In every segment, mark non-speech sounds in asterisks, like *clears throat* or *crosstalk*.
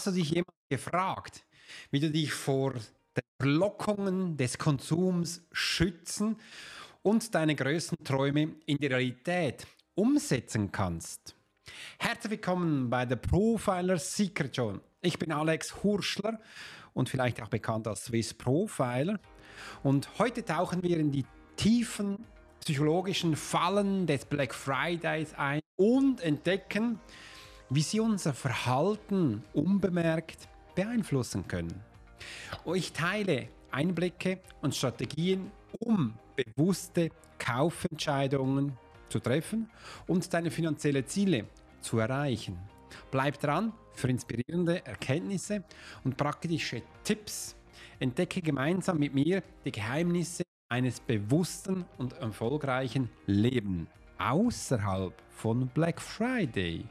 Hast du dich jemand gefragt, wie du dich vor den Verlockungen des Konsums schützen und deine größten Träume in die Realität umsetzen kannst? Herzlich willkommen bei der Profiler Secret Show. Ich bin Alex Hurschler und vielleicht auch bekannt als Swiss Profiler. Und heute tauchen wir in die tiefen psychologischen Fallen des Black Fridays ein und entdecken, wie sie unser Verhalten unbemerkt beeinflussen können. Ich teile Einblicke und Strategien, um bewusste Kaufentscheidungen zu treffen und deine finanziellen Ziele zu erreichen. Bleib dran für inspirierende Erkenntnisse und praktische Tipps. Entdecke gemeinsam mit mir die Geheimnisse eines bewussten und erfolgreichen Lebens außerhalb von Black Friday.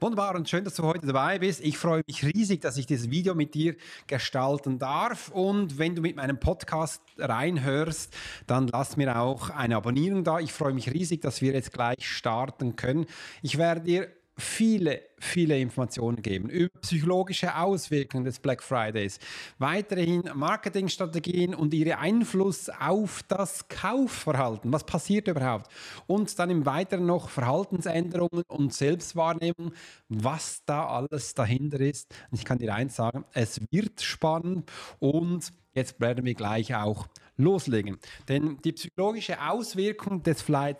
Wunderbar und schön, dass du heute dabei bist. Ich freue mich riesig, dass ich dieses Video mit dir gestalten darf. Und wenn du mit meinem Podcast reinhörst, dann lass mir auch eine Abonnierung da. Ich freue mich riesig, dass wir jetzt gleich starten können. Ich werde dir viele, viele Informationen geben über psychologische Auswirkungen des Black Fridays, weiterhin Marketingstrategien und ihre Einfluss auf das Kaufverhalten. Was passiert überhaupt? Und dann im Weiteren noch Verhaltensänderungen und Selbstwahrnehmung, was da alles dahinter ist. Ich kann dir eins sagen, es wird spannend und jetzt werden wir gleich auch loslegen. Denn die psychologische Auswirkung des Black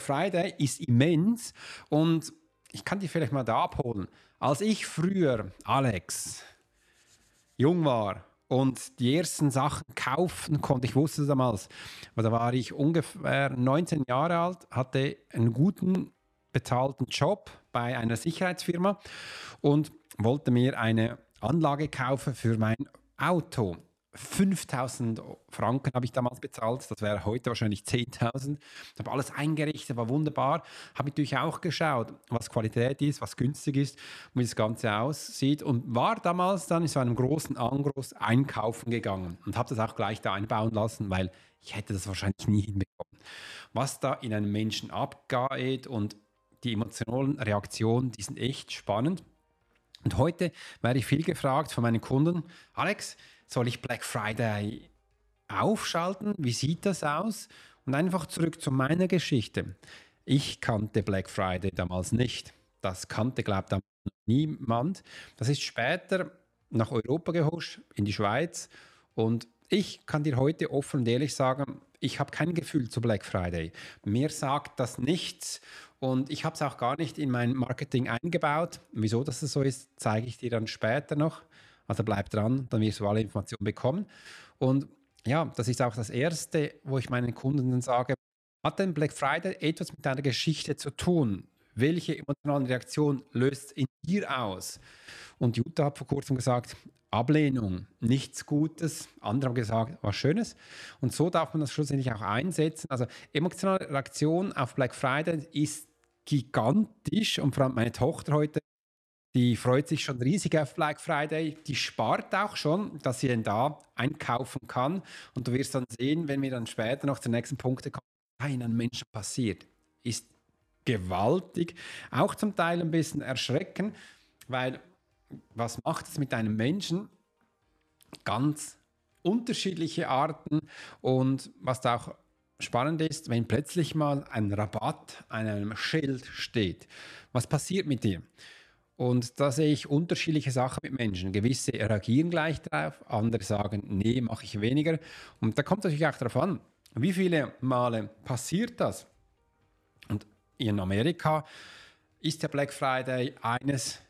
Friday ist immens und ich kann dich vielleicht mal da abholen. Als ich früher, Alex, jung war und die ersten Sachen kaufen konnte, ich wusste damals, da war ich ungefähr 19 Jahre alt, hatte einen guten bezahlten Job bei einer Sicherheitsfirma und wollte mir eine Anlage kaufen für mein Auto. 5000 Franken habe ich damals bezahlt, das wäre heute wahrscheinlich 10.000. Ich habe alles eingerichtet, war wunderbar. Habe natürlich auch geschaut, was Qualität ist, was günstig ist, wie das Ganze aussieht und war damals dann in so einem großen Angroß einkaufen gegangen und habe das auch gleich da einbauen lassen, weil ich hätte das wahrscheinlich nie hinbekommen. Was da in einem Menschen abgeht und die emotionalen Reaktionen, die sind echt spannend. Und heute werde ich viel gefragt von meinen Kunden, Alex, soll ich Black Friday aufschalten? Wie sieht das aus? Und einfach zurück zu meiner Geschichte. Ich kannte Black Friday damals nicht. Das kannte, glaube ich, niemand. Das ist später nach Europa gehuscht, in die Schweiz. Und ich kann dir heute offen und ehrlich sagen, ich habe kein Gefühl zu Black Friday. Mir sagt das nichts und ich habe es auch gar nicht in mein Marketing eingebaut. Wieso das so ist, zeige ich dir dann später noch. Also bleib dran, dann wirst du alle Informationen bekommen. Und ja, das ist auch das Erste, wo ich meinen Kunden sage, hat denn Black Friday etwas mit deiner Geschichte zu tun? Welche emotionalen Reaktion löst in dir aus? Und Jutta hat vor kurzem gesagt, Ablehnung, nichts Gutes. Andere haben gesagt, was Schönes. Und so darf man das schlussendlich auch einsetzen. Also emotionale Reaktion auf Black Friday ist gigantisch. Und vor allem meine Tochter heute die freut sich schon riesig auf Black Friday. Die spart auch schon, dass sie denn da einkaufen kann. Und du wirst dann sehen, wenn wir dann später noch zu nächsten Punkten kommen, was einem Menschen passiert, ist gewaltig. Auch zum Teil ein bisschen erschrecken, weil was macht es mit einem Menschen? Ganz unterschiedliche Arten. Und was da auch spannend ist, wenn plötzlich mal ein Rabatt an einem Schild steht. Was passiert mit dir? Und da sehe ich unterschiedliche Sachen mit Menschen. Gewisse reagieren gleich drauf, andere sagen, nee, mache ich weniger. Und da kommt natürlich auch darauf an, wie viele Male passiert das? Und in Amerika ist der Black Friday eines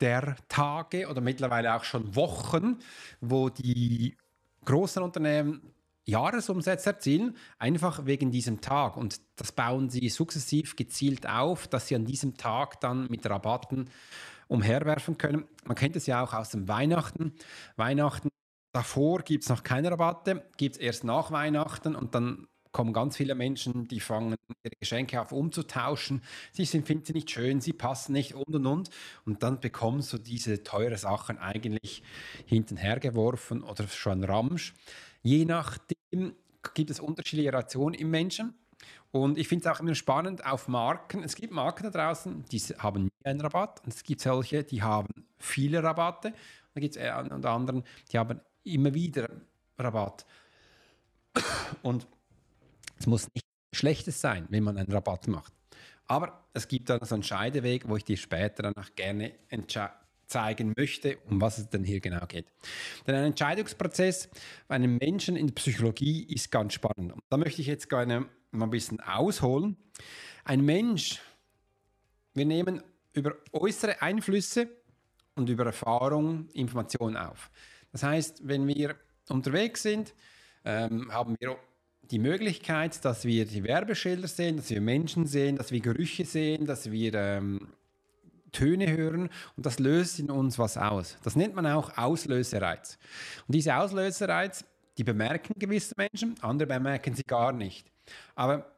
der Tage oder mittlerweile auch schon Wochen, wo die großen Unternehmen Jahresumsätze erzielen, einfach wegen diesem Tag. Und das bauen sie sukzessiv gezielt auf, dass sie an diesem Tag dann mit Rabatten umherwerfen können. Man kennt es ja auch aus dem Weihnachten. Weihnachten davor gibt es noch keine Rabatte, gibt es erst nach Weihnachten und dann kommen ganz viele Menschen, die fangen ihre Geschenke auf umzutauschen. Sie sind, finden sie nicht schön, sie passen nicht und und und. Und dann bekommst du diese teuren Sachen eigentlich hintenher geworfen oder schon Ramsch. Je nachdem gibt es unterschiedliche Reaktionen im Menschen. Und ich finde es auch immer spannend auf Marken. Es gibt Marken da draußen, die haben nie einen Rabatt. Und es gibt solche, die haben viele Rabatte. Und dann gibt es unter anderen, die haben immer wieder Rabatt. Und es muss nicht Schlechtes sein, wenn man einen Rabatt macht. Aber es gibt dann so einen Scheideweg, wo ich dir später danach gerne zeigen möchte, um was es denn hier genau geht. Denn ein Entscheidungsprozess bei einem Menschen in der Psychologie ist ganz spannend. Und da möchte ich jetzt gerne mal ein bisschen ausholen. Ein Mensch, wir nehmen über äußere Einflüsse und über Erfahrung Informationen auf. Das heißt, wenn wir unterwegs sind, ähm, haben wir die Möglichkeit, dass wir die Werbeschilder sehen, dass wir Menschen sehen, dass wir Gerüche sehen, dass wir ähm, Töne hören und das löst in uns was aus. Das nennt man auch Auslösereiz. Und diese Auslösereiz, die bemerken gewisse Menschen, andere bemerken sie gar nicht. Aber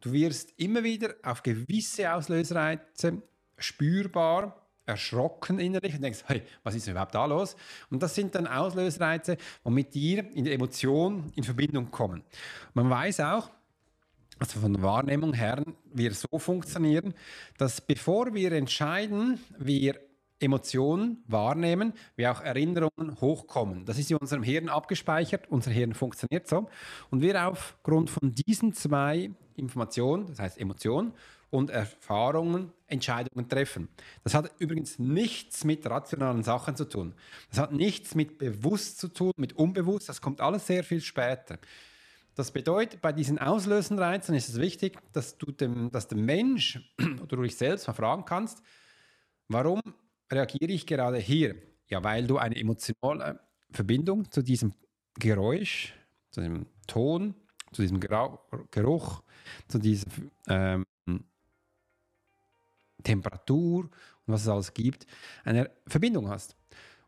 du wirst immer wieder auf gewisse Auslösereize spürbar erschrocken innerlich und denkst, hey, was ist überhaupt da los? Und das sind dann Auslösereize, die mit dir in der Emotion in Verbindung kommen. Man weiß auch, also von der Wahrnehmung her, wir so funktionieren, dass bevor wir entscheiden, wir Emotionen wahrnehmen, wie auch Erinnerungen hochkommen. Das ist in unserem Hirn abgespeichert. Unser Hirn funktioniert so. Und wir aufgrund von diesen zwei Informationen, das heißt Emotionen und Erfahrungen, Entscheidungen treffen. Das hat übrigens nichts mit rationalen Sachen zu tun. Das hat nichts mit bewusst zu tun, mit unbewusst. Das kommt alles sehr viel später. Das bedeutet, bei diesen auslösenden Reizen ist es wichtig, dass du dem, dass der Mensch *clears throat* oder du dich selbst mal fragen kannst, warum reagiere ich gerade hier? Ja, weil du eine emotionale Verbindung zu diesem Geräusch, zu dem Ton, zu diesem Geruch, zu dieser ähm, Temperatur und was es alles gibt, eine Verbindung hast.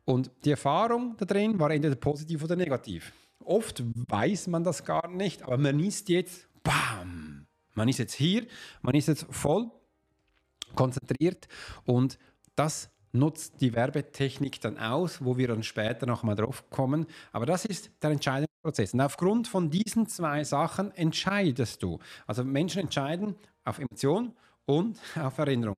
Und die Erfahrung da drin war entweder positiv oder negativ. Oft weiß man das gar nicht, aber man ist jetzt, bam, man ist jetzt hier, man ist jetzt voll konzentriert und das nutzt die Werbetechnik dann aus, wo wir dann später nochmal drauf kommen. Aber das ist der entscheidende Prozess. Und aufgrund von diesen zwei Sachen entscheidest du. Also Menschen entscheiden auf Emotion und *laughs* auf Erinnerung.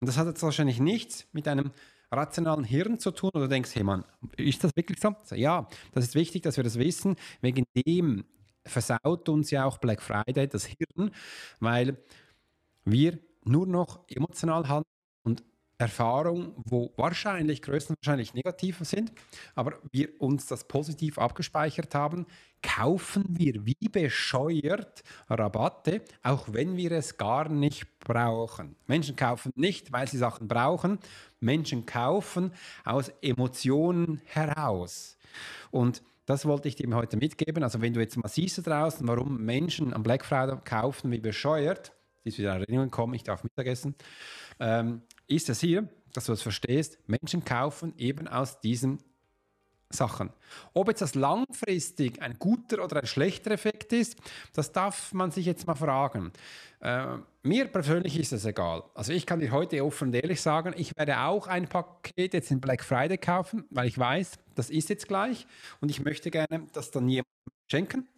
Und das hat jetzt wahrscheinlich nichts mit einem rationalen Hirn zu tun oder du denkst, hey Mann, ist das wirklich so? Ja, das ist wichtig, dass wir das wissen. Wegen dem versaut uns ja auch Black Friday das Hirn, weil wir nur noch emotional handeln Erfahrung, wo wahrscheinlich größtenwahrscheinlich negativ sind, aber wir uns das positiv abgespeichert haben, kaufen wir wie bescheuert Rabatte, auch wenn wir es gar nicht brauchen. Menschen kaufen nicht, weil sie Sachen brauchen. Menschen kaufen aus Emotionen heraus. Und das wollte ich dir heute mitgeben. Also wenn du jetzt mal siehst da draußen, warum Menschen am Black Friday kaufen wie bescheuert, ist wieder Erinnerung kommen, ich darf Mittagessen, ähm, ist es hier, dass du es das verstehst, Menschen kaufen eben aus diesen Sachen. Ob jetzt das langfristig ein guter oder ein schlechter Effekt ist, das darf man sich jetzt mal fragen. Äh, mir persönlich ist es egal. Also ich kann dir heute offen und ehrlich sagen, ich werde auch ein Paket jetzt in Black Friday kaufen, weil ich weiß, das ist jetzt gleich und ich möchte gerne das dann jemandem schenken,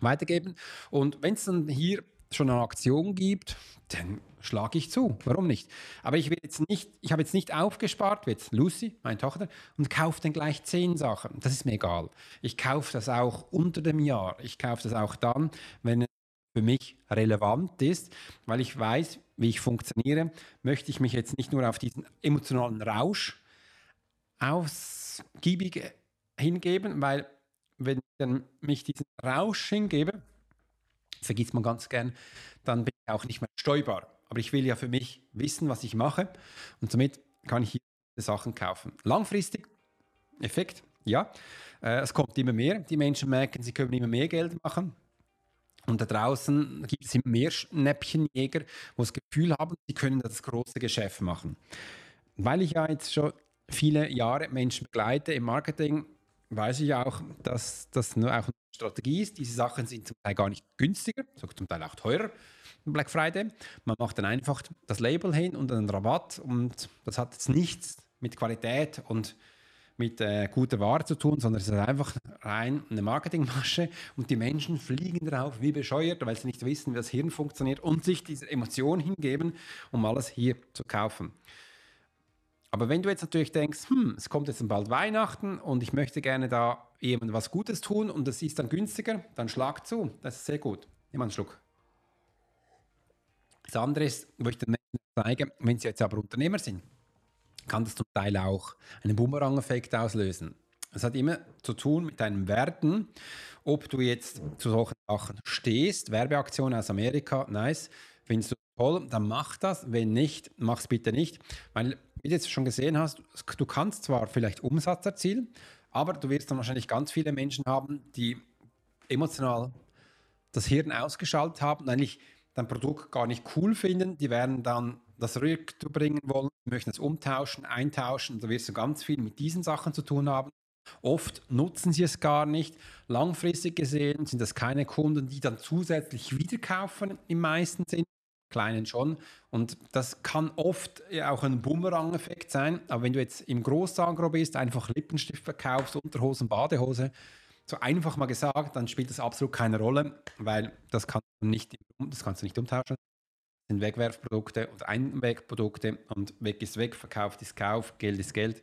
weitergeben. Und wenn es dann hier schon eine Aktion gibt, dann schlage ich zu. Warum nicht? Aber ich will jetzt nicht, ich habe jetzt nicht aufgespart, wie jetzt Lucy, meine Tochter, und kaufe dann gleich zehn Sachen. Das ist mir egal. Ich kaufe das auch unter dem Jahr. Ich kaufe das auch dann, wenn es für mich relevant ist, weil ich weiß, wie ich funktioniere, möchte ich mich jetzt nicht nur auf diesen emotionalen Rausch ausgiebig hingeben, weil wenn ich dann mich diesen Rausch hingebe, vergisst man ganz gern, dann bin ich auch nicht mehr steuerbar. Aber ich will ja für mich wissen, was ich mache und somit kann ich hier Sachen kaufen. Langfristig, Effekt, ja, äh, es kommt immer mehr. Die Menschen merken, sie können immer mehr Geld machen. Und da draußen gibt es immer mehr Schnäppchenjäger, wo das Gefühl haben, sie können das große Geschäft machen. Weil ich ja jetzt schon viele Jahre Menschen begleite im Marketing, weiß ich auch, dass das nur auch eine Strategie ist. Diese Sachen sind zum Teil gar nicht günstiger, zum Teil auch teurer. Black Friday. Man macht dann einfach das Label hin und einen Rabatt und das hat jetzt nichts mit Qualität und mit äh, guter Ware zu tun, sondern es ist einfach rein eine Marketingmasche und die Menschen fliegen drauf wie bescheuert, weil sie nicht wissen, wie das Hirn funktioniert und sich diese Emotion hingeben, um alles hier zu kaufen. Aber wenn du jetzt natürlich denkst, hm, es kommt jetzt bald Weihnachten und ich möchte gerne da jemandem was Gutes tun und das ist dann günstiger, dann schlag zu. Das ist sehr gut. Nimm einen Schluck. Das andere ist, wo ich den Menschen zeige, wenn sie jetzt aber Unternehmer sind, kann das zum Teil auch einen Bumerang-Effekt auslösen. Es hat immer zu tun mit deinen Werten, ob du jetzt zu solchen Sachen stehst. Werbeaktion aus Amerika, nice. Findest du toll, dann mach das. Wenn nicht, mach es bitte nicht. Weil wie du jetzt schon gesehen hast, du kannst zwar vielleicht Umsatz erzielen, aber du wirst dann wahrscheinlich ganz viele Menschen haben, die emotional das Hirn ausgeschaltet haben, eigentlich dein Produkt gar nicht cool finden. Die werden dann das rückbringen wollen, möchten es umtauschen, eintauschen. Da wirst du ganz viel mit diesen Sachen zu tun haben. Oft nutzen sie es gar nicht. Langfristig gesehen sind das keine Kunden, die dann zusätzlich wieder kaufen im meisten Sinn kleinen schon. Und das kann oft auch ein Bumerang-Effekt sein. Aber wenn du jetzt im Großagro bist, einfach Lippenstift verkaufst, Unterhosen, Badehose, so einfach mal gesagt, dann spielt das absolut keine Rolle, weil das, kann nicht, das kannst du nicht umtauschen. Das sind Wegwerfprodukte und Einwegprodukte und weg ist weg, verkauft ist Kauf, Geld ist Geld.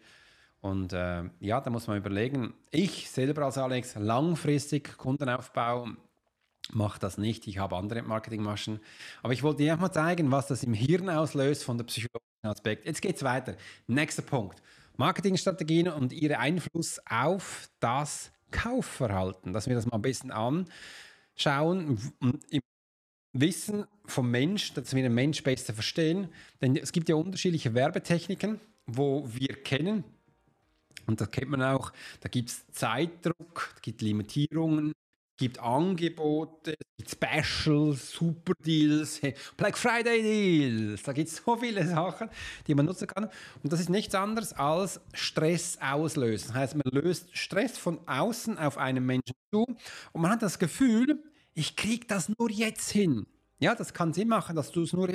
Und äh, ja, da muss man überlegen. Ich selber als Alex langfristig Kundenaufbau mache das nicht. Ich habe andere Marketingmaschen. Aber ich wollte dir mal zeigen, was das im Hirn auslöst von der psychologischen Aspekt. Jetzt geht es weiter. Nächster Punkt. Marketingstrategien und ihre Einfluss auf das Kaufverhalten. Dass wir das mal ein bisschen anschauen. Im Wissen vom Mensch, dass wir den Mensch besser verstehen. Denn es gibt ja unterschiedliche Werbetechniken, wo wir kennen. Und das kennt man auch, da gibt es Zeitdruck, da gibt Limitierungen, gibt Angebote, Specials, Super Deals, Black Friday Deals. Da gibt es so viele Sachen, die man nutzen kann. Und das ist nichts anderes als Stress auslösen. Das heißt, man löst Stress von außen auf einen Menschen zu und man hat das Gefühl, ich kriege das nur jetzt hin. Ja, das kann Sinn machen, dass du es nur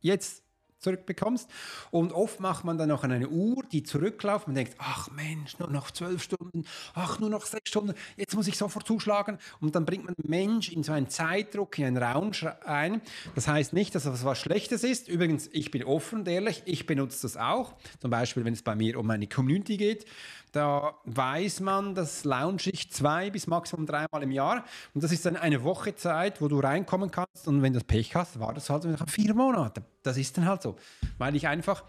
jetzt zurückbekommst. Und oft macht man dann noch eine Uhr, die zurückläuft. Man denkt, ach Mensch, nur noch zwölf Stunden, ach nur noch sechs Stunden, jetzt muss ich sofort zuschlagen. Und dann bringt man den Mensch in so einen Zeitdruck, in einen Raum ein. Das heißt nicht, dass das was Schlechtes ist. Übrigens, ich bin offen und ehrlich, ich benutze das auch. Zum Beispiel, wenn es bei mir um meine Community geht. Da weiß man, das launch ich zwei bis maximum dreimal im Jahr. Und das ist dann eine Woche Zeit, wo du reinkommen kannst. Und wenn du Pech hast, war das halt nach vier Monate. Das ist dann halt so. Weil ich einfach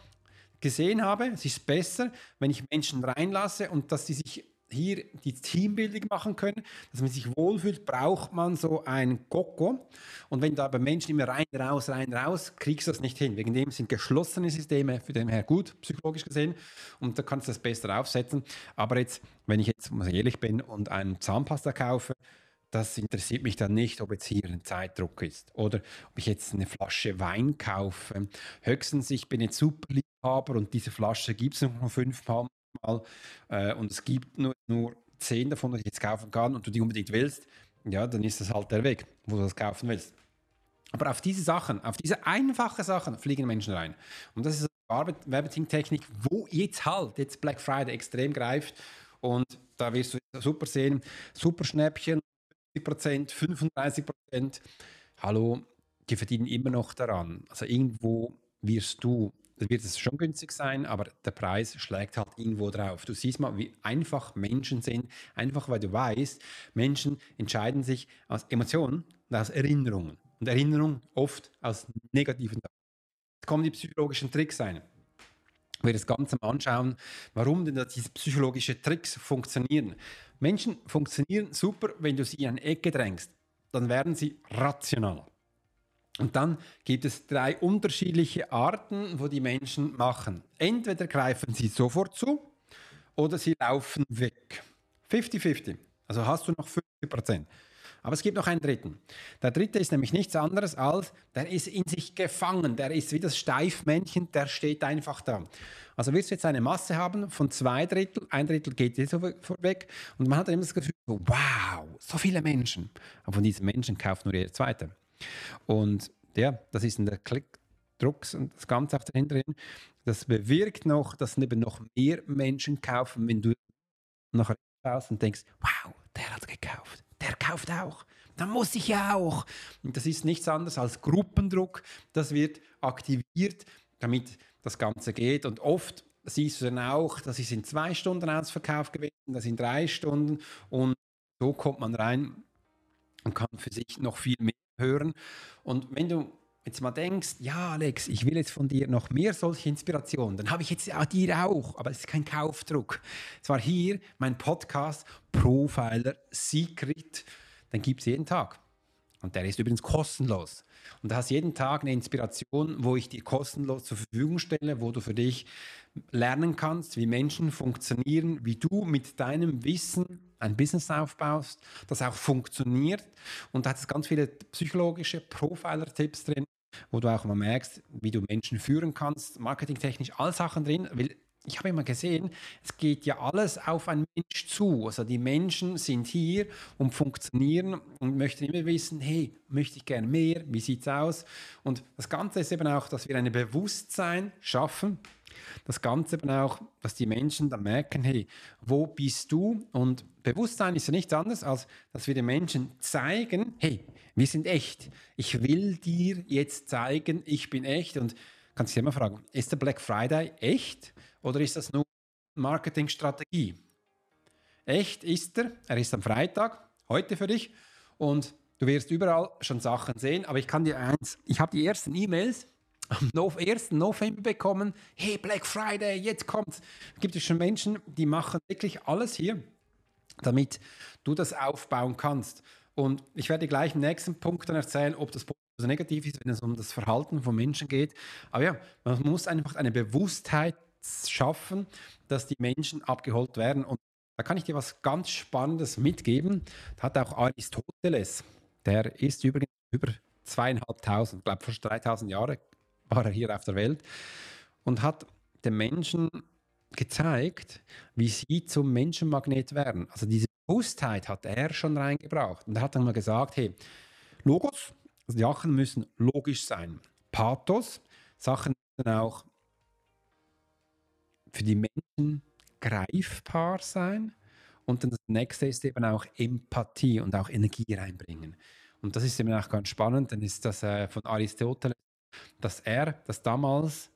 gesehen habe, es ist besser, wenn ich Menschen reinlasse und dass sie sich hier die Teambuilding machen können, dass man sich wohlfühlt, braucht man so ein Koko. Und wenn da bei Menschen immer rein, raus, rein, raus, kriegst du das nicht hin. Wegen dem sind geschlossene Systeme für den her gut, psychologisch gesehen. Und da kannst du das besser aufsetzen. Aber jetzt, wenn ich jetzt mal ehrlich bin und einen Zahnpasta kaufe, das interessiert mich dann nicht, ob jetzt hier ein Zeitdruck ist oder ob ich jetzt eine Flasche Wein kaufe. Höchstens, ich bin jetzt Superliebhaber und diese Flasche gibt es noch fünfmal mal äh, und es gibt nur, nur zehn davon, die ich jetzt kaufen kann und du die unbedingt willst, ja, dann ist das halt der Weg, wo du das kaufen willst. Aber auf diese Sachen, auf diese einfachen Sachen fliegen Menschen rein. Und das ist eine Marketing-Technik, wo jetzt halt, jetzt Black Friday extrem greift. Und da wirst du super sehen, super Schnäppchen, 40%, 35%. Hallo, die verdienen immer noch daran. Also irgendwo wirst du wird es schon günstig sein, aber der Preis schlägt halt irgendwo drauf. Du siehst mal, wie einfach Menschen sind, einfach weil du weißt, Menschen entscheiden sich aus Emotionen und aus Erinnerungen. Und Erinnerungen oft aus negativen. Jetzt kommen die psychologischen Tricks ein. Wir das Ganze mal anschauen, warum denn diese psychologischen Tricks funktionieren. Menschen funktionieren super, wenn du sie in eine Ecke drängst. Dann werden sie rational. Und dann gibt es drei unterschiedliche Arten, wo die Menschen machen. Entweder greifen sie sofort zu oder sie laufen weg. 50-50. Also hast du noch 50 Prozent. Aber es gibt noch einen dritten. Der dritte ist nämlich nichts anderes als, der ist in sich gefangen. Der ist wie das Steifmännchen, der steht einfach da. Also wirst du jetzt eine Masse haben von zwei Drittel, ein Drittel geht jetzt weg und man hat immer das Gefühl, wow, so viele Menschen. Aber von diesen Menschen kauft nur jeder Zweite. Und ja, das ist der Klick. Drucks und das Ganze auch dahinter. Das bewirkt noch, dass eben noch mehr Menschen kaufen, wenn du nachher schaust und denkst, wow, der hat gekauft, der kauft auch, dann muss ich ja auch. Und das ist nichts anderes als Gruppendruck, das wird aktiviert, damit das Ganze geht. Und oft siehst du dann auch, das ist in zwei Stunden Ausverkauf gewesen, das in drei Stunden und so kommt man rein und kann für sich noch viel mehr hören. Und wenn du jetzt mal denkst, ja Alex, ich will jetzt von dir noch mehr solche Inspirationen, dann habe ich jetzt auch dir auch, aber es ist kein Kaufdruck. Es war hier mein Podcast Profiler Secret, den gibt es jeden Tag. Und der ist übrigens kostenlos. Und du hast jeden Tag eine Inspiration, wo ich dir kostenlos zur Verfügung stelle, wo du für dich lernen kannst, wie Menschen funktionieren, wie du mit deinem Wissen ein Business aufbaust, das auch funktioniert. Und da hat es ganz viele psychologische Profiler-Tipps drin, wo du auch mal merkst, wie du Menschen führen kannst, marketingtechnisch, all Sachen drin, weil ich habe immer gesehen, es geht ja alles auf einen Mensch zu. Also die Menschen sind hier und funktionieren und möchten immer wissen, hey, möchte ich gerne mehr, wie sieht es aus? Und das Ganze ist eben auch, dass wir ein Bewusstsein schaffen, das Ganze eben auch, dass die Menschen dann merken, hey, wo bist du? Und Bewusstsein ist ja nichts anderes, als dass wir den Menschen zeigen, hey, wir sind echt. Ich will dir jetzt zeigen, ich bin echt. Und kannst dich immer fragen, ist der Black Friday echt oder ist das nur Marketingstrategie? Echt ist er, er ist am Freitag, heute für dich. Und du wirst überall schon Sachen sehen, aber ich kann dir eins, ich habe die ersten E-Mails am 1. November bekommen, hey, Black Friday, jetzt kommt's. Gibt es schon Menschen, die machen wirklich alles hier, damit du das aufbauen kannst. Und ich werde gleich im nächsten Punkt dann erzählen, ob das positiv oder negativ ist, wenn es um das Verhalten von Menschen geht. Aber ja, man muss einfach eine Bewusstheit schaffen, dass die Menschen abgeholt werden. Und da kann ich dir was ganz Spannendes mitgeben. Da hat auch Aristoteles, der ist übrigens über zweieinhalbtausend, ich glaube fast 3000 Jahre war er hier auf der Welt und hat den Menschen gezeigt, wie sie zum Menschenmagnet werden. Also diese Bewusstheit hat er schon reingebracht. Und er hat dann mal gesagt, hey, Logos, also die Sachen müssen logisch sein. Pathos, Sachen müssen auch für die Menschen greifbar sein. Und dann das nächste ist eben auch Empathie und auch Energie reinbringen. Und das ist eben auch ganz spannend, dann ist das äh, von Aristoteles dass er das damals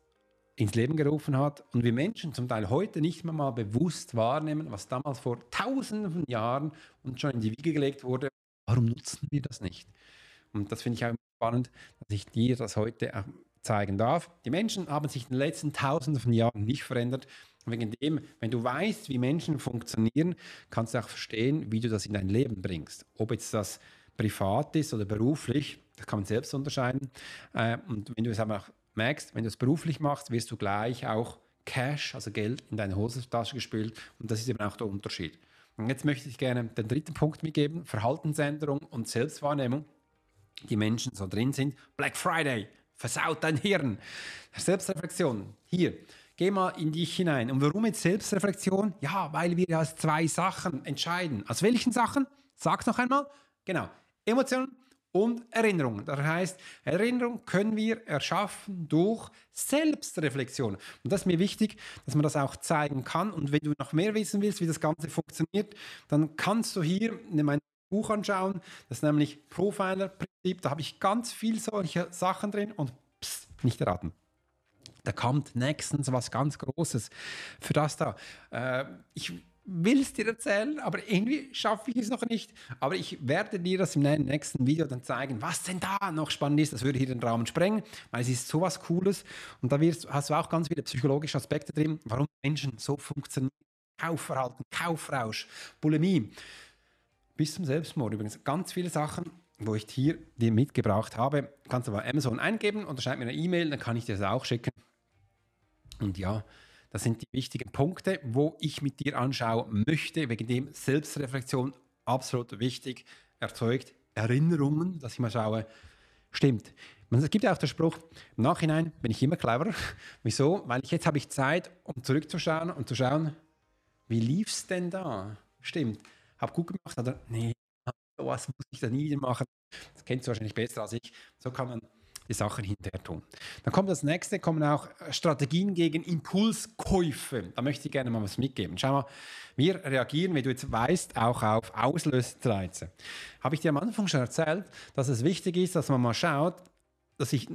ins Leben gerufen hat und wir Menschen zum Teil heute nicht mehr mal bewusst wahrnehmen, was damals vor tausenden von Jahren uns schon in die Wiege gelegt wurde. Warum nutzen wir das nicht? Und das finde ich auch spannend, dass ich dir das heute zeigen darf. Die Menschen haben sich in den letzten tausenden von Jahren nicht verändert. Wegen dem, wenn du weißt, wie Menschen funktionieren, kannst du auch verstehen, wie du das in dein Leben bringst. Ob jetzt das privat ist oder beruflich, das kann man selbst unterscheiden. Äh, und wenn du es aber merkst, wenn du es beruflich machst, wirst du gleich auch Cash, also Geld, in deine Hosentasche gespült. Und das ist eben auch der Unterschied. Und jetzt möchte ich gerne den dritten Punkt mitgeben: Verhaltensänderung und Selbstwahrnehmung. Die Menschen so drin sind. Black Friday, versaut dein Hirn. Selbstreflexion. Hier, geh mal in dich hinein. Und warum jetzt Selbstreflexion? Ja, weil wir aus zwei Sachen entscheiden. Aus welchen Sachen? Sag's noch einmal. Genau. Emotionen und Erinnerungen. Das heißt, Erinnerung können wir erschaffen durch Selbstreflexion. Und das ist mir wichtig, dass man das auch zeigen kann. Und wenn du noch mehr wissen willst, wie das Ganze funktioniert, dann kannst du hier mein Buch anschauen. Das ist nämlich Profiler-Prinzip. Da habe ich ganz viel solche Sachen drin und pss, nicht erraten. Da kommt nächstens was ganz Großes für das da. Äh, ich will es dir erzählen, aber irgendwie schaffe ich es noch nicht. Aber ich werde dir das im nächsten Video dann zeigen, was denn da noch spannend ist. Das würde hier den Raum sprengen, weil es ist sowas Cooles. Und da wirst, hast du auch ganz viele psychologische Aspekte drin, warum Menschen so funktionieren. Kaufverhalten, Kaufrausch, Bulimie. Bis zum Selbstmord übrigens. Ganz viele Sachen, wo ich hier dir mitgebracht habe. Kannst du bei Amazon eingeben oder schreib mir eine E-Mail, dann kann ich dir das auch schicken. Und ja, das sind die wichtigen Punkte, wo ich mit dir anschauen möchte, wegen dem Selbstreflexion absolut wichtig erzeugt. Erinnerungen, dass ich mal schaue, stimmt. Es gibt ja auch den Spruch, im Nachhinein bin ich immer cleverer. *laughs* Wieso? Weil ich jetzt habe ich Zeit, um zurückzuschauen und zu schauen, wie lief es denn da? Stimmt. Habe gut gemacht oder nee, was muss ich da nie machen? Das kennst du wahrscheinlich besser als ich. So kann man die Sachen hinterher tun. Dann kommt das nächste, kommen auch Strategien gegen Impulskäufe. Da möchte ich gerne mal was mitgeben. Schau mal, wir reagieren, wie du jetzt weißt, auch auf Auslösreize. Habe ich dir am Anfang schon erzählt, dass es wichtig ist, dass man mal schaut, dass ich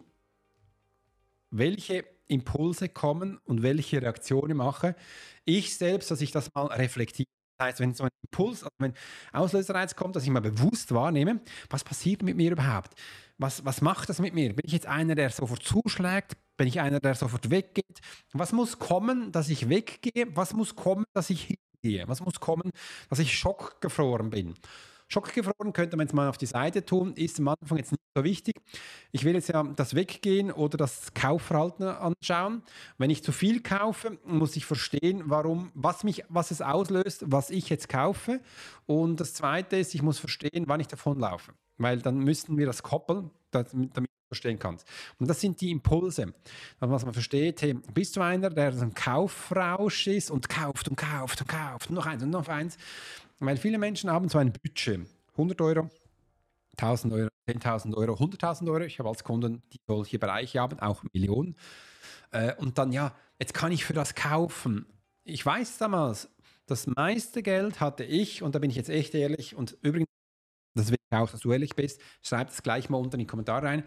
welche Impulse kommen und welche Reaktionen mache. Ich selbst, dass ich das mal reflektiere. Das heißt, wenn so ein Impuls, also wenn Auslöserreiz kommt, dass ich mal bewusst wahrnehme, was passiert mit mir überhaupt? Was, was macht das mit mir? Bin ich jetzt einer, der sofort zuschlägt? Bin ich einer, der sofort weggeht? Was muss kommen, dass ich weggehe? Was muss kommen, dass ich hingehe? Was muss kommen, dass ich schockgefroren bin? Schockgefroren könnte man jetzt mal auf die Seite tun, ist am Anfang jetzt nicht so wichtig. Ich will jetzt ja das Weggehen oder das Kaufverhalten anschauen. Wenn ich zu viel kaufe, muss ich verstehen, warum, was, mich, was es auslöst, was ich jetzt kaufe. Und das Zweite ist, ich muss verstehen, wann ich davonlaufe. Weil dann müssten wir das koppeln, damit, verstehen kannst. Und das sind die Impulse. Was man versteht, hey, bist du einer, der so ein Kaufrausch ist und kauft und kauft und kauft und noch eins und noch eins, weil viele Menschen haben so ein Budget. 100 Euro, 1000 Euro, 10.000 Euro, 100.000 Euro. Ich habe als Kunden, die solche Bereiche haben, auch Millionen. Äh, und dann, ja, jetzt kann ich für das kaufen. Ich weiß damals, das meiste Geld hatte ich, und da bin ich jetzt echt ehrlich, und übrigens, das will ich auch, dass du ehrlich bist, schreib das gleich mal unter in die Kommentare rein.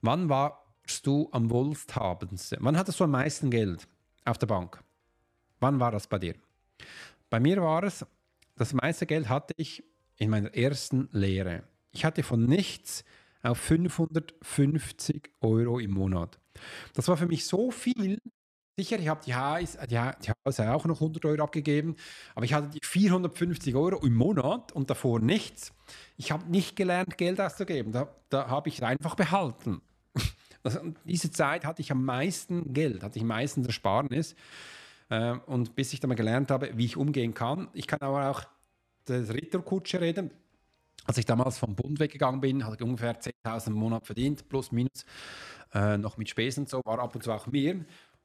Wann warst du am wohlhabendsten? Wann hattest du am meisten Geld auf der Bank? Wann war das bei dir? Bei mir war es, das meiste Geld hatte ich in meiner ersten Lehre. Ich hatte von nichts auf 550 Euro im Monat. Das war für mich so viel. Sicher, ich habe die Haus, die, die Haus auch noch 100 Euro abgegeben, aber ich hatte die 450 Euro im Monat und davor nichts. Ich habe nicht gelernt, Geld auszugeben. Da, da habe ich einfach behalten. *laughs* Also, diese Zeit hatte ich am meisten Geld, hatte ich am meisten Ersparnis. Äh, und bis ich dann mal gelernt habe, wie ich umgehen kann. Ich kann aber auch der Ritterkutsche reden. Als ich damals vom Bund weggegangen bin, hatte ich ungefähr 10.000 im Monat verdient, plus minus, äh, noch mit Spesen und so, war ab und zu auch mehr.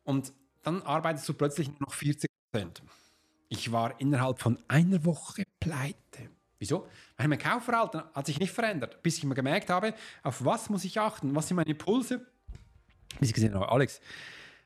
Und dann arbeitest du plötzlich nur noch 40 Prozent. Ich war innerhalb von einer Woche pleite. Wieso? Weil mein Kaufverhalten hat sich nicht verändert, bis ich mir gemerkt habe, auf was muss ich achten, was sind meine Impulse. Bis ich gesehen habe, Alex,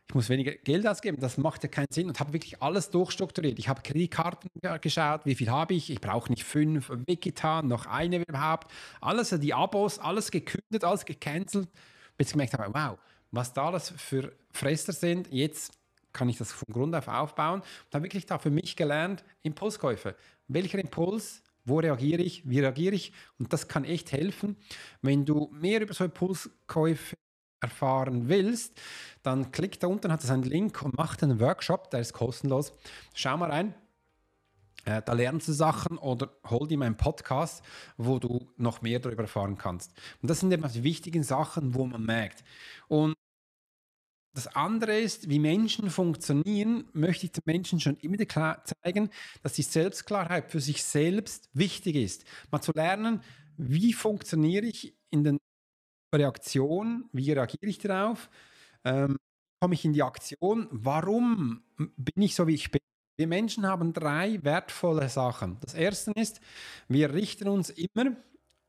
ich muss weniger Geld ausgeben, das macht ja keinen Sinn und habe wirklich alles durchstrukturiert. Ich habe Kreditkarten geschaut, wie viel habe ich, ich brauche nicht fünf weggetan, noch eine überhaupt, alles, die Abos, alles gekündigt, alles gecancelt, bis ich gemerkt habe, wow, was da alles für Fresser sind, jetzt kann ich das von Grund auf aufbauen und habe wirklich da für mich gelernt, Impulskäufe. Welcher Impuls wo reagiere ich? Wie reagiere ich? Und das kann echt helfen. Wenn du mehr über so Impulskäufe erfahren willst, dann klick da unten, hat es einen Link und mach einen Workshop, der ist kostenlos. Schau mal rein. Äh, da lernst du Sachen oder hol dir meinen Podcast, wo du noch mehr darüber erfahren kannst. Und das sind eben die wichtigen Sachen, wo man merkt. Und das andere ist, wie Menschen funktionieren, möchte ich den Menschen schon immer zeigen, dass die Selbstklarheit für sich selbst wichtig ist. Mal zu lernen, wie funktioniere ich in den Reaktion, wie reagiere ich darauf? Ähm, komme ich in die Aktion? Warum bin ich so, wie ich bin? Wir Menschen haben drei wertvolle Sachen. Das erste ist, wir richten uns immer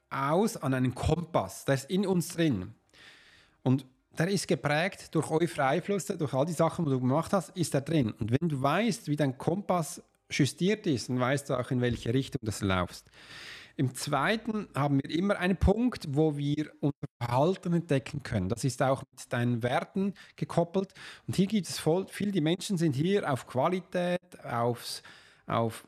aus an einen Kompass, der ist in uns drin. Und der ist geprägt durch eure Einflüsse, durch all die Sachen, die du gemacht hast, ist er drin. Und wenn du weißt, wie dein Kompass justiert ist, dann weißt du auch, in welche Richtung du laufst. Im zweiten haben wir immer einen Punkt, wo wir unser Verhalten entdecken können. Das ist auch mit deinen Werten gekoppelt. Und hier gibt es voll viel, die Menschen sind hier auf Qualität, aufs, auf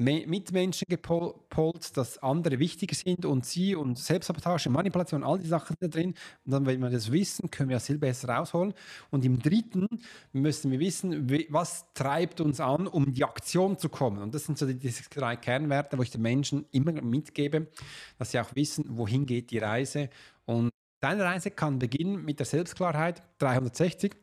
Mitmenschen gepolt, dass andere wichtiger sind und sie und Selbstsabotage, Manipulation, all die Sachen da drin. Und dann, wenn wir das wissen, können wir das viel besser rausholen. Und im dritten müssen wir wissen, was treibt uns an, um in die Aktion zu kommen. Und das sind so die, diese drei Kernwerte, wo ich den Menschen immer mitgebe, dass sie auch wissen, wohin geht die Reise. Und deine Reise kann beginnen mit der Selbstklarheit 360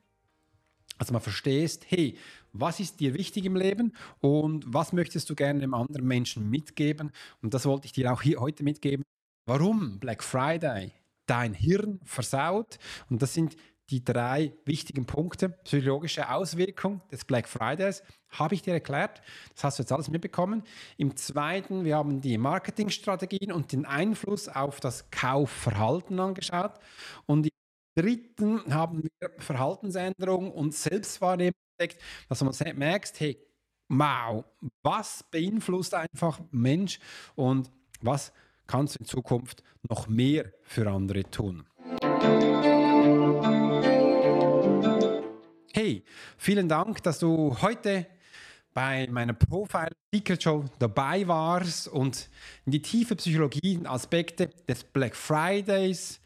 also man verstehst, hey, was ist dir wichtig im Leben und was möchtest du gerne einem anderen Menschen mitgeben? Und das wollte ich dir auch hier heute mitgeben. Warum Black Friday dein Hirn versaut? Und das sind die drei wichtigen Punkte. Psychologische Auswirkung des Black Fridays habe ich dir erklärt. Das hast du jetzt alles mitbekommen. Im zweiten, wir haben die Marketingstrategien und den Einfluss auf das Kaufverhalten angeschaut. Und im dritten haben wir Verhaltensänderung und Selbstwahrnehmung entdeckt, dass man merkst, hey, wow, was beeinflusst einfach Mensch und was kannst du in Zukunft noch mehr für andere tun. Hey, vielen Dank, dass du heute bei meiner Profile Secret Show dabei warst und in die tiefe Psychologie Aspekte des Black Fridays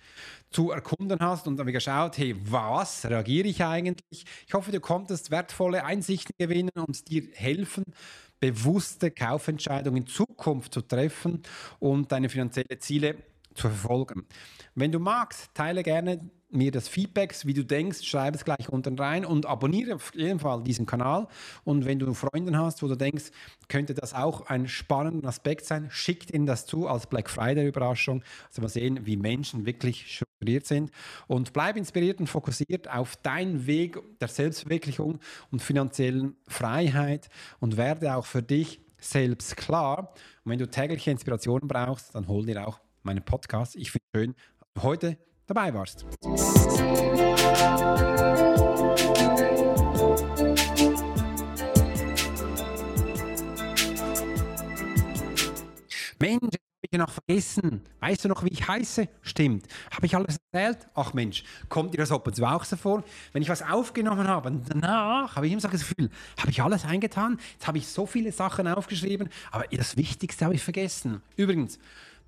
zu erkunden hast und dann geschaut, hey, was reagiere ich eigentlich? Ich hoffe, du konntest wertvolle Einsichten gewinnen und dir helfen, bewusste Kaufentscheidungen in Zukunft zu treffen und deine finanziellen Ziele zu verfolgen. Wenn du magst, teile gerne mir das Feedback, wie du denkst, schreib es gleich unten rein und abonniere auf jeden Fall diesen Kanal. Und wenn du Freunde hast, wo du denkst, könnte das auch ein spannender Aspekt sein, schickt ihnen das zu als Black Friday Überraschung. Also mal sehen, wie Menschen wirklich strukturiert sind. Und bleib inspiriert und fokussiert auf deinen Weg der Selbstverwirklichung und finanziellen Freiheit und werde auch für dich selbst klar. Und wenn du tägliche Inspirationen brauchst, dann hol dir auch meinen Podcast. Ich finde es schön, heute dabei warst. Mensch, habe ich noch vergessen. Weißt du noch, wie ich heiße? Stimmt. Habe ich alles erzählt? Ach Mensch, kommt dir das ab und zu auch so vor? Wenn ich was aufgenommen habe danach habe ich immer so das Gefühl, habe ich alles eingetan? Jetzt habe ich so viele Sachen aufgeschrieben, aber das Wichtigste habe ich vergessen. Übrigens,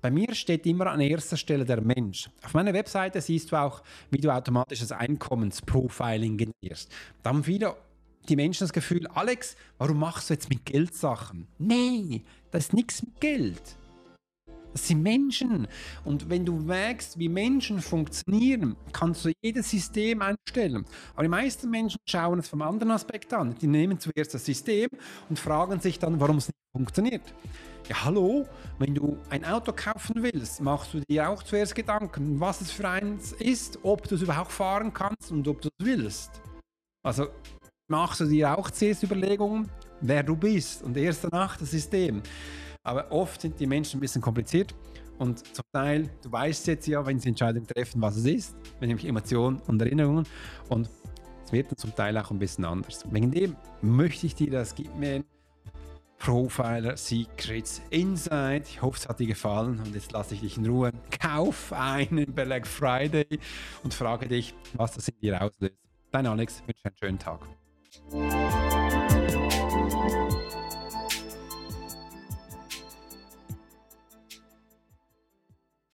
bei mir steht immer an erster Stelle der Mensch. Auf meiner Webseite siehst du auch, wie du automatisches Einkommensprofiling generierst. Da haben viele die Menschen das Gefühl, Alex, warum machst du jetzt mit Geld Sachen? Nee, das ist nichts mit Geld. Das sind Menschen. Und wenn du merkst, wie Menschen funktionieren, kannst du jedes System einstellen. Aber die meisten Menschen schauen es vom anderen Aspekt an. Die nehmen zuerst das System und fragen sich dann, warum es nicht funktioniert. Ja, hallo, wenn du ein Auto kaufen willst, machst du dir auch zuerst Gedanken, was es für eins ist, ob du es überhaupt fahren kannst und ob du es willst. Also machst du dir auch zuerst Überlegungen, wer du bist und erst danach das System. Aber oft sind die Menschen ein bisschen kompliziert und zum Teil, du weißt jetzt ja, wenn sie Entscheidungen treffen, was es ist, nämlich Emotionen und Erinnerungen und es wird dann zum Teil auch ein bisschen anders. Wegen dem möchte ich dir das, gib Profiler Secrets Inside. Ich hoffe, es hat dir gefallen und jetzt lasse ich dich in Ruhe. Kauf einen Black Friday und frage dich, was das in dir auslöst. Dein Alex, wünsche einen schönen Tag.